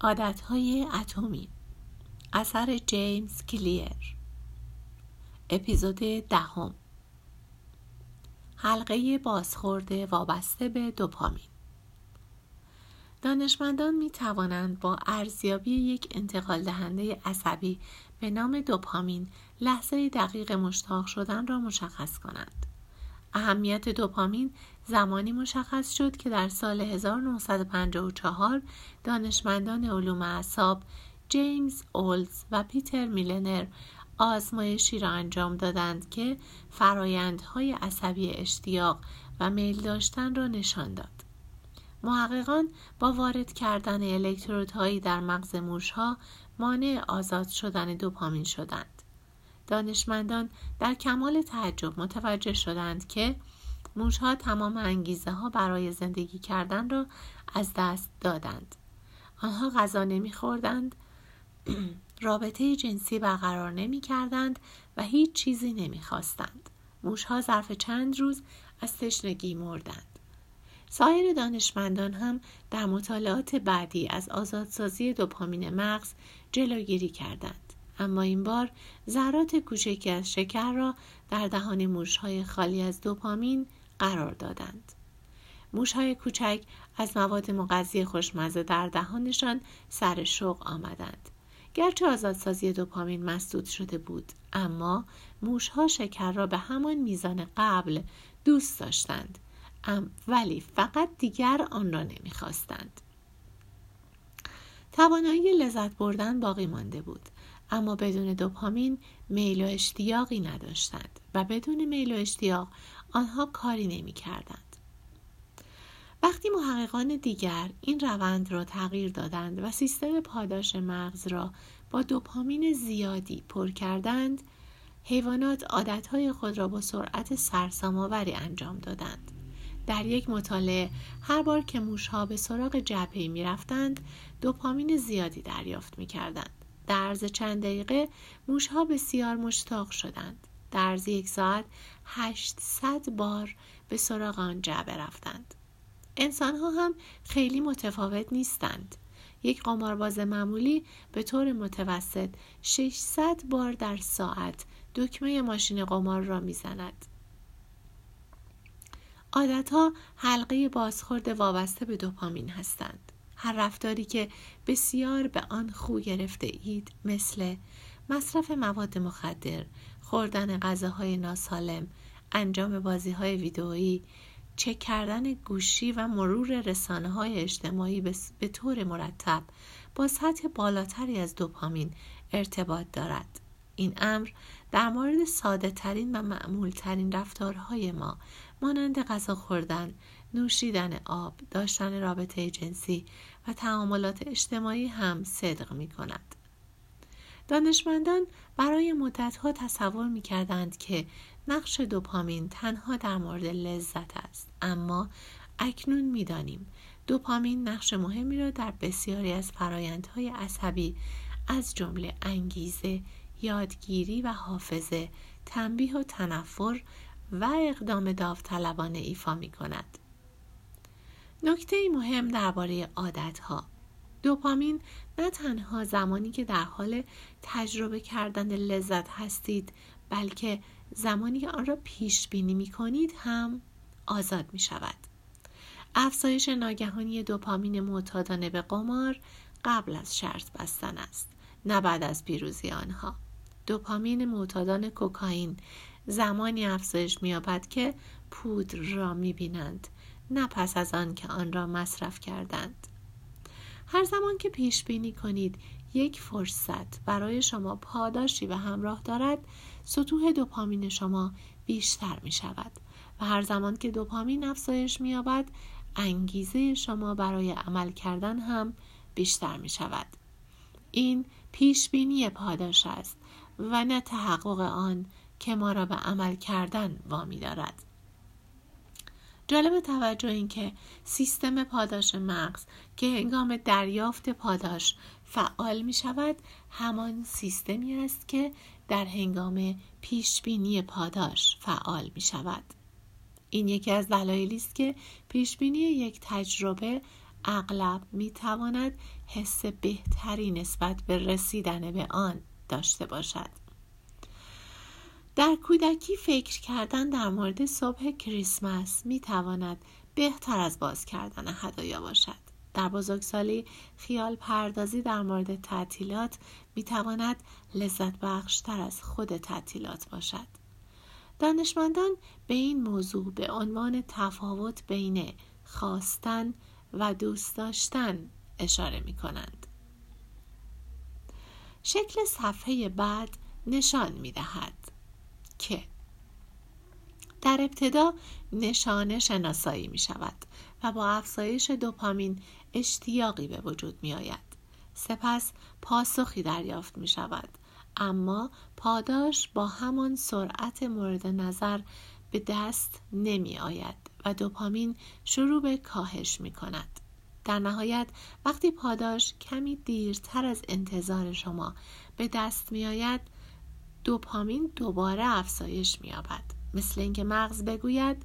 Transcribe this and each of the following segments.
عادتهای اتمی. اثر جیمز کلیر. اپیزود دهم. حلقه بازخورده وابسته به دوپامین. دانشمندان می توانند با ارزیابی یک انتقال دهنده عصبی به نام دوپامین لحظه دقیق مشتاق شدن را مشخص کنند. اهمیت دوپامین زمانی مشخص شد که در سال 1954 دانشمندان علوم اعصاب جیمز اولز و پیتر میلنر آزمایشی را انجام دادند که فرایندهای عصبی اشتیاق و میل داشتن را نشان داد. محققان با وارد کردن الکترودهایی در مغز موشها مانع آزاد شدن دوپامین شدند. دانشمندان در کمال تعجب متوجه شدند که موشها تمام انگیزه ها برای زندگی کردن را از دست دادند. آنها غذا نمیخوردند رابطه جنسی برقرار نمی کردند و هیچ چیزی نمی خواستند. موشها ظرف چند روز از تشنگی مردند. سایر دانشمندان هم در مطالعات بعدی از آزادسازی دوپامین مغز جلوگیری کردند. اما این بار ذرات کوچکی از شکر را در دهان موشهای خالی از دوپامین قرار دادند. موشهای کوچک از مواد مغذی خوشمزه در دهانشان سر شوق آمدند. گرچه آزادسازی دوپامین مسدود شده بود اما موشها شکر را به همان میزان قبل دوست داشتند ولی فقط دیگر آن را نمی‌خواستند توانایی لذت بردن باقی مانده بود اما بدون دوپامین میل و اشتیاقی نداشتند و بدون میل و اشتیاق آنها کاری نمی کردند. وقتی محققان دیگر این روند را تغییر دادند و سیستم پاداش مغز را با دوپامین زیادی پر کردند حیوانات عادتهای خود را با سرعت سرسام‌آوری انجام دادند در یک مطالعه هر بار که موشها به سراغ جبهه می رفتند دوپامین زیادی دریافت می کردند. در عرض چند دقیقه موشها بسیار مشتاق شدند. در عرض یک ساعت 800 بار به سراغ آن جعبه رفتند. انسان ها هم خیلی متفاوت نیستند. یک قمارباز معمولی به طور متوسط 600 بار در ساعت دکمه ماشین قمار را می‌زند. عادتها حلقه بازخورد وابسته به دوپامین هستند. هر رفتاری که بسیار به آن خو گرفته اید مثل مصرف مواد مخدر، خوردن غذاهای ناسالم، انجام بازی های ویدئویی، چک کردن گوشی و مرور رسانه های اجتماعی به طور مرتب با سطح بالاتری از دوپامین ارتباط دارد. این امر در مورد ساده ترین و معمول ترین رفتارهای ما مانند غذا خوردن، نوشیدن آب، داشتن رابطه جنسی و تعاملات اجتماعی هم صدق می کند. دانشمندان برای مدتها تصور می کردند که نقش دوپامین تنها در مورد لذت است اما اکنون می‌دانیم دوپامین نقش مهمی را در بسیاری از فرایندهای عصبی از جمله انگیزه یادگیری و حافظه تنبیه و تنفر و اقدام داوطلبانه ایفا می کند. نکته مهم درباره عادت ها دوپامین نه تنها زمانی که در حال تجربه کردن لذت هستید بلکه زمانی که آن را پیش بینی می کنید هم آزاد می شود. افزایش ناگهانی دوپامین معتادانه به قمار قبل از شرط بستن است نه بعد از پیروزی آنها. دوپامین معتادان کوکائین زمانی افزایش مییابد که پودر را می‌بینند. نه پس از آن که آن را مصرف کردند. هر زمان که پیش بینی کنید یک فرصت برای شما پاداشی به همراه دارد. سطوح دوپامین شما بیشتر می شود و هر زمان که دوپامین افزایش می یابد انگیزه شما برای عمل کردن هم بیشتر می شود. این پیش بینی پاداش است و نه تحقق آن که ما را به عمل کردن وامی دارد. جالب توجه این که سیستم پاداش مغز که هنگام دریافت پاداش فعال می شود همان سیستمی است که در هنگام پیشبینی پاداش فعال می شود. این یکی از دلایلی است که پیشبینی یک تجربه اغلب می تواند حس بهتری نسبت به رسیدن به آن داشته باشد در کودکی فکر کردن در مورد صبح کریسمس می تواند بهتر از باز کردن هدایا باشد. در بزرگسالی خیال پردازی در مورد تعطیلات می تواند لذت بخشتر از خود تعطیلات باشد. دانشمندان به این موضوع به عنوان تفاوت بین خواستن و دوست داشتن اشاره می کنند. شکل صفحه بعد نشان می دهد که در ابتدا نشانه شناسایی می شود و با افزایش دوپامین اشتیاقی به وجود می آید. سپس پاسخی دریافت می شود اما پاداش با همان سرعت مورد نظر به دست نمی آید و دوپامین شروع به کاهش می کند. در نهایت وقتی پاداش کمی دیرتر از انتظار شما به دست می آید دوپامین دوباره افزایش می آبد. مثل اینکه مغز بگوید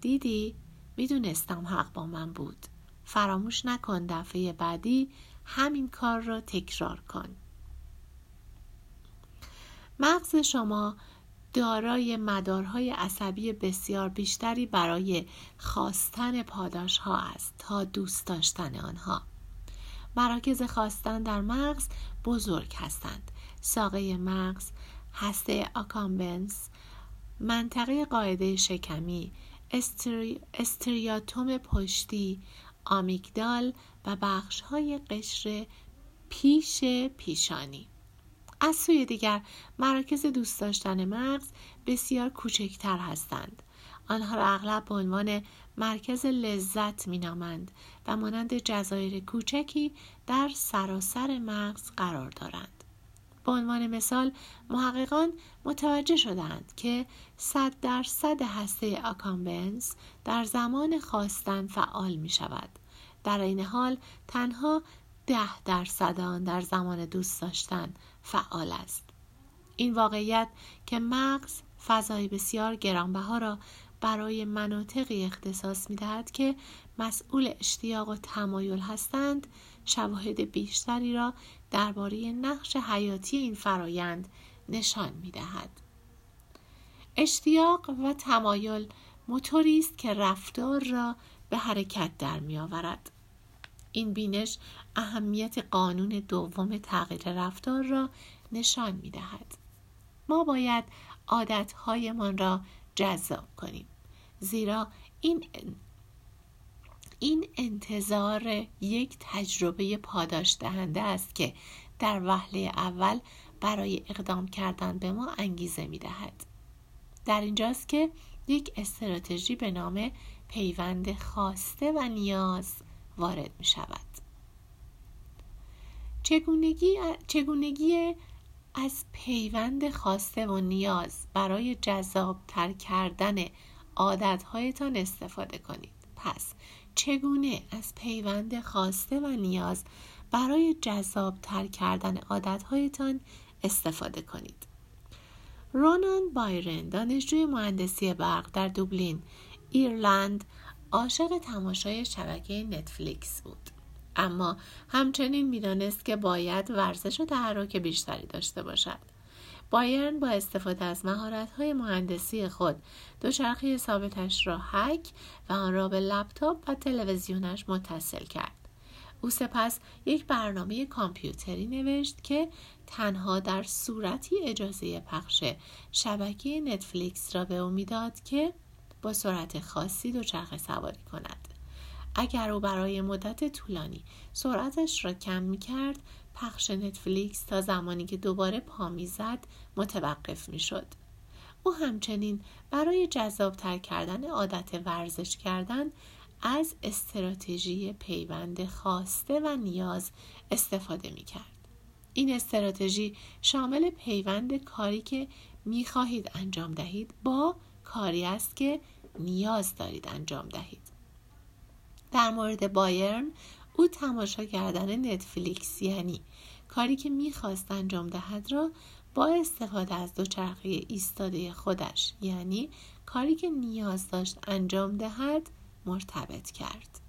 دیدی می‌دونستم حق با من بود. فراموش نکن دفعه بعدی همین کار را تکرار کن. مغز شما دارای مدارهای عصبی بسیار بیشتری برای خواستن پاداش ها است تا دوست داشتن آنها. مراکز خواستن در مغز بزرگ هستند. ساقه مغز هسته آکامبنس منطقه قاعده شکمی استری... استریاتوم پشتی آمیگدال و بخش های قشر پیش پیشانی. از سوی دیگر مراکز دوست داشتن مغز بسیار کوچکتر هستند. آنها را اغلب به عنوان مرکز لذت مینامند و مانند جزایر کوچکی در سراسر مغز قرار دارند. به عنوان مثال محققان متوجه شدند که 100 درصد هسته آکامبنس در زمان خواستن فعال می شود در این حال تنها ده درصد آن در زمان دوست داشتن فعال است. این واقعیت که مغز فضای بسیار گرانبها را برای مناطقی اختصاص می دهد که مسئول اشتیاق و تمایل هستند شواهد بیشتری را درباره نقش حیاتی این فرایند نشان می دهد. اشتیاق و تمایل موتوری است که رفتار را به حرکت در می آورد. این بینش اهمیت قانون دوم تغییر رفتار را نشان می دهد. ما باید عادتهایمان را جذاب کنیم زیرا این این انتظار یک تجربه پاداش دهنده است که در وهله اول برای اقدام کردن به ما انگیزه می دهد. در اینجاست که یک استراتژی به نام پیوند خواسته و نیاز وارد می شود. چگونگی, چگونگی از پیوند خواسته و نیاز برای جذاب تر کردن عادتهایتان استفاده کنید. پس چگونه از پیوند خواسته و نیاز برای جذاب تر کردن عادتهایتان استفاده کنید. رونان بایرن دانشجوی مهندسی برق در دوبلین ایرلند عاشق تماشای شبکه نتفلیکس بود اما همچنین می‌دانست که باید ورزش و تحرک بیشتری داشته باشد بایرن با استفاده از مهارت‌های مهندسی خود دوچرخه ثابتش را هک و آن را به لپتاپ و تلویزیونش متصل کرد. او سپس یک برنامه کامپیوتری نوشت که تنها در صورتی اجازه پخش شبکه نتفلیکس را به او می‌داد که با سرعت خاصی دوچرخه سواری کند. اگر او برای مدت طولانی سرعتش را کم می کرد پخش نتفلیکس تا زمانی که دوباره پا می‌زد متوقف می شد. او همچنین برای تر کردن عادت ورزش کردن از استراتژی پیوند خواسته و نیاز استفاده می کرد. این استراتژی شامل پیوند کاری که می خواهید انجام دهید با کاری است که نیاز دارید انجام دهید. در مورد بایرن او تماشا کردن نتفلیکس یعنی کاری که می‌خواست انجام دهد را با استفاده از دوچرخه ایستاده خودش یعنی کاری که نیاز داشت انجام دهد مرتبط کرد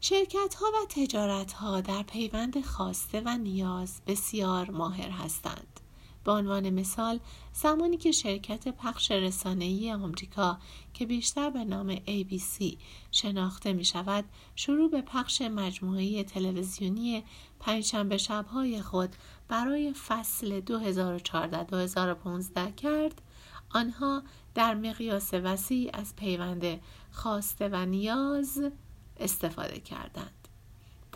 شرکت ها و تجارت ها در پیوند خواسته و نیاز بسیار ماهر هستند. به عنوان مثال زمانی که شرکت پخش رسانه‌ای آمریکا که بیشتر به نام ABC شناخته می شود شروع به پخش مجموعه تلویزیونی پنجشنبه شبهای خود برای فصل 2014-2015 کرد. آنها در مقیاس وسیع از پیوند خواسته و نیاز استفاده کردند.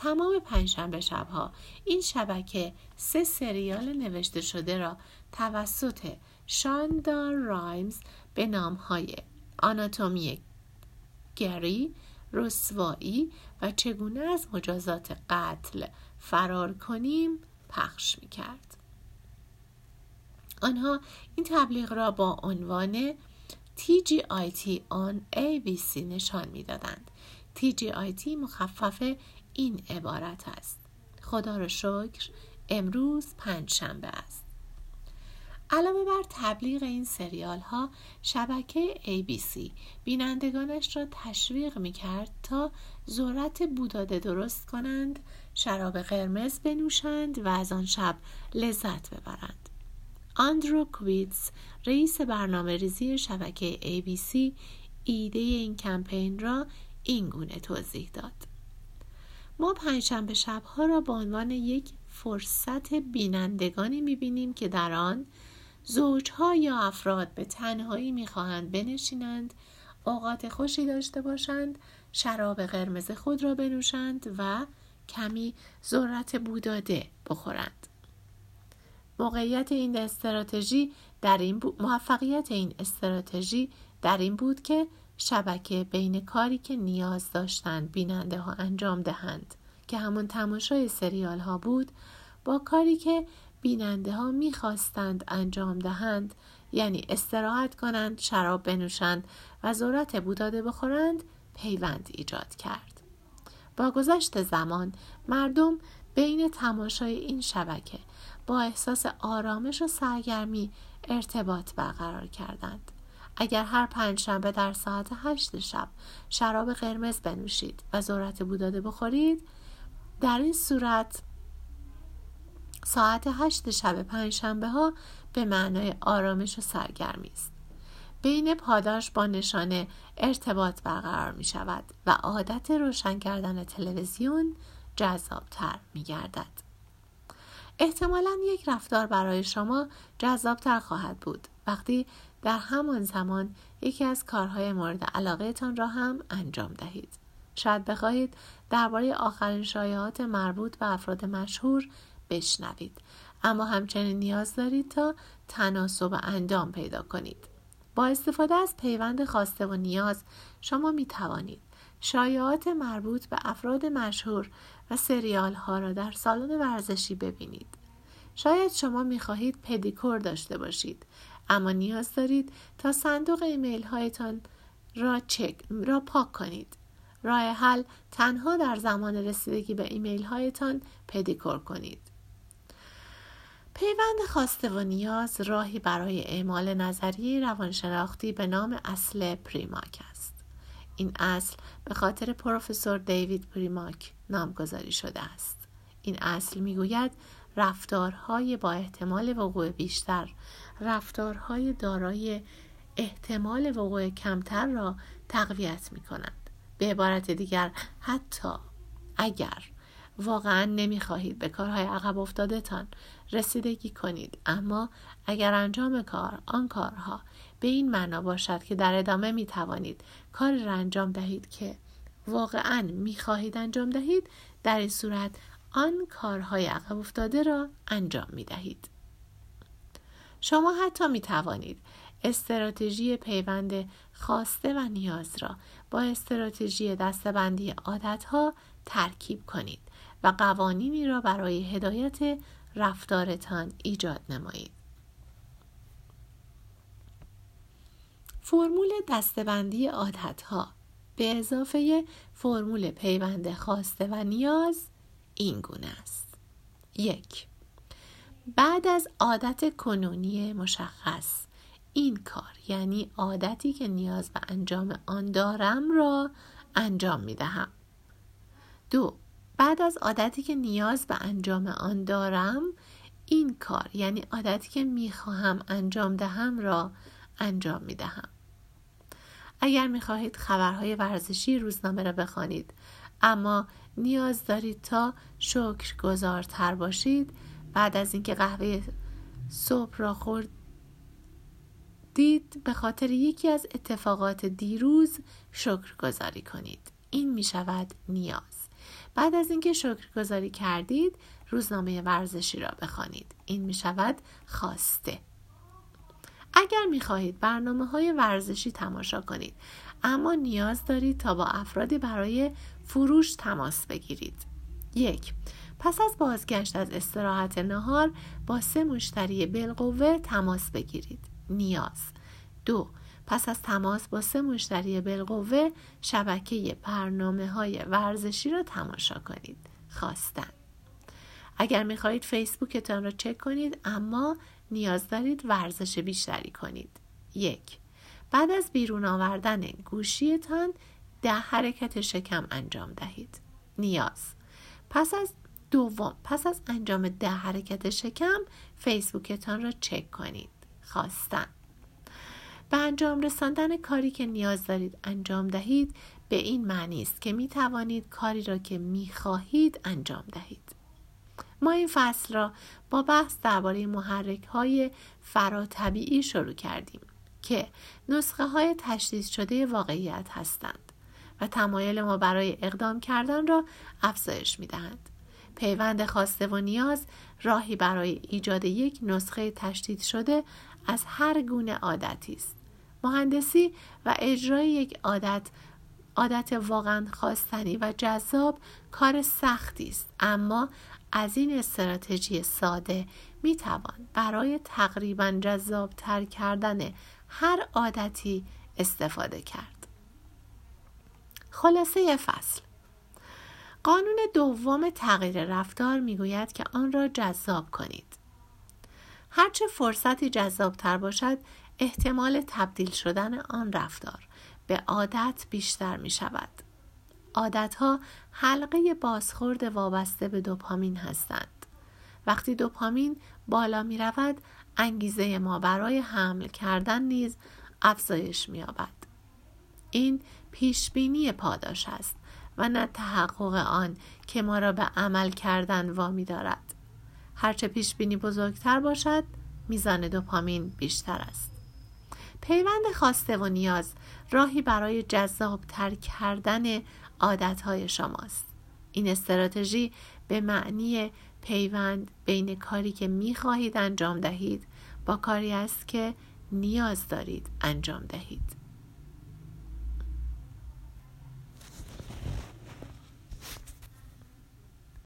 تمام پنجشنبه شبها این شبکه سه سریال نوشته شده را توسط شاندار رایمز به نامهای آناتومی گری، رسوایی و چگونه از مجازات قتل فرار کنیم پخش می کرد. آنها این تبلیغ را با عنوان TGIT on ABC نشان دادند. TGIT مخفف این عبارت است. خدا را شکر امروز پنج شنبه است. علاوه بر تبلیغ این سریال ها شبکه ABC بینندگانش را تشویق می کرد تا ذرت بوداده درست کنند شراب قرمز بنوشند و از آن شب لذت ببرند. آندرو کویتس رئیس برنامه ریزی شبکه ABC ایده این کمپین را این گونه توضیح داد. ما پنجشنبه شبها را به عنوان یک فرصت بینندگانی می‌بینیم که در آن زوجها یا افراد به تنهایی می‌خواهند بنشینند اوقات خوشی داشته باشند شراب قرمز خود را بنوشند و کمی ذرت بوداده بخورند. موقعیت این استراتژی در این موفقیت این استراتژی در این بود که شبکه بین کاری که نیاز داشتند بیننده ها انجام دهند که همون تماشای سریال ها بود با کاری که بیننده ها می‌خواستند انجام دهند یعنی استراحت کنند شراب بنوشند و ذرت بوداده بخورند پیوند ایجاد کرد. با گذشت زمان مردم بین تماشای این شبکه با احساس آرامش و سرگرمی ارتباط برقرار کردند. اگر هر پنج شنبه در ساعت هشت شب شراب قرمز بنوشید و ذرت بوداده بخورید در این صورت ساعت هشت شب پنج شنبه ها به معنای آرامش و سرگرمی است بین پاداش با نشانه ارتباط برقرار می شود و عادت روشن کردن تلویزیون جذابتر می گردد. احتمالا یک رفتار برای شما جذابتر خواهد بود وقتی در همان زمان یکی از کارهای مورد علاقهتان را هم انجام دهید. شاید بخواهید درباره آخرین شایعات مربوط به افراد مشهور بشنوید. اما همچنین نیاز دارید تا تناسب اندام پیدا کنید. با استفاده از پیوند خواسته و نیاز شما می توانید شایعات مربوط به افراد مشهور و سریال ها را در سالن ورزشی ببینید. شاید شما می خواهید پدیکور داشته باشید. اما نیاز دارید تا صندوق ایمیل هایتان را, چک، را پاک کنید. راه حل تنها در زمان رسیدگی به ایمیل هایتان پدیکور کنید. پیوند خواسته و نیاز راهی برای اعمال نظریه روانشناختی به نام اصل پریماک است. این اصل به خاطر پروفسور دیوید پریماک نامگذاری شده است. این اصل می‌گوید رفتارهای با احتمال وقوع بیشتر رفتارهای دارای احتمال وقوع کمتر را تقویت می کنند. به عبارت دیگر حتی اگر واقعا نمی‌خواهید به کارهای عقب افتادهتان رسیدگی کنید اما اگر انجام کار آن کارها به این معنا باشد که در ادامه می توانید کاری را انجام دهید که واقعا می خواهید انجام دهید در این صورت آن کارهای عقب افتاده را انجام می دهید. شما حتی می توانید استراتژی پیوند خواسته و نیاز را با استراتژی دستبندی عادت ها ترکیب کنید و قوانینی را برای هدایت رفتارتان ایجاد نمایید. فرمول دستبندی عادت ها به اضافه فرمول پیوند خواسته و نیاز این گونه است. یک بعد از عادت کنونی مشخص این کار یعنی عادتی که نیاز به انجام آن دارم را انجام می دهم. دو بعد از عادتی که نیاز به انجام آن دارم این کار یعنی عادتی که می‌خواهم انجام دهم را انجام می‌دهم اگر می‌خواهید خبرهای ورزشی روزنامه را بخوانید اما نیاز دارید تا شکر گذارتر باشید بعد از اینکه قهوه صبح را خورد دید به خاطر یکی از اتفاقات دیروز شکر گذاری کنید. این می شود نیاز. بعد از اینکه شکر گذاری کردید روزنامه ورزشی را بخوانید. این می شود خواسته. اگر می خواهید برنامه های ورزشی تماشا کنید اما نیاز دارید تا با افرادی برای فروش تماس بگیرید. یک پس از بازگشت از استراحت نهار با سه مشتری بالقوه تماس بگیرید. نیاز. دو پس از تماس با سه مشتری بالقوه شبکه برنامه های ورزشی را تماشا کنید. خواستن. اگر می‌خواهید فیسبوکتان را چک کنید اما نیاز دارید ورزش بیشتری کنید. یک بعد از بیرون آوردن گوشیتان ده حرکت شکم انجام دهید. نیاز. پس از دوم پس از انجام ده حرکت شکم فیسبوکتان را چک کنید. خواستن. به انجام رساندن کاری که نیاز دارید انجام دهید به این معنی است که می توانید کاری را که می خواهید انجام دهید. ما این فصل را با بحث درباره محرک های فراتبیعی شروع کردیم که نسخه های تشدید شده واقعیت هستند و تمایل ما برای اقدام کردن را افزایش می دهند. پیوند خواسته و نیاز راهی برای ایجاد یک نسخه تشدید شده از هر گونه عادتی است. مهندسی و اجرای یک عادت عادت واقعا خواستنی و جذاب کار سختی است اما از این استراتژی ساده می توان برای تقریبا جذاب تر کردن هر عادتی استفاده کرد. خلاصه فصل قانون دوم تغییر رفتار می‌گوید که آن را جذاب کنید. هرچه فرصتی جذابتر باشد احتمال تبدیل شدن آن رفتار به عادت بیشتر می شود. عادت ها حلقه بازخورد وابسته به دوپامین هستند. وقتی دوپامین بالا می رود انگیزه ما برای حمل کردن نیز افزایش می یابد. این پیشبینی پاداش است و نه تحقق آن که ما را به عمل کردن وامی دارد. هرچه پیشبینی بزرگتر باشد میزان دوپامین بیشتر است. پیوند خواسته و نیاز راهی برای جذاب تر کردن عادتهای شماست. این استراتژی به معنی پیوند بین کاری که می خواهید انجام دهید با کاری است که نیاز دارید انجام دهید.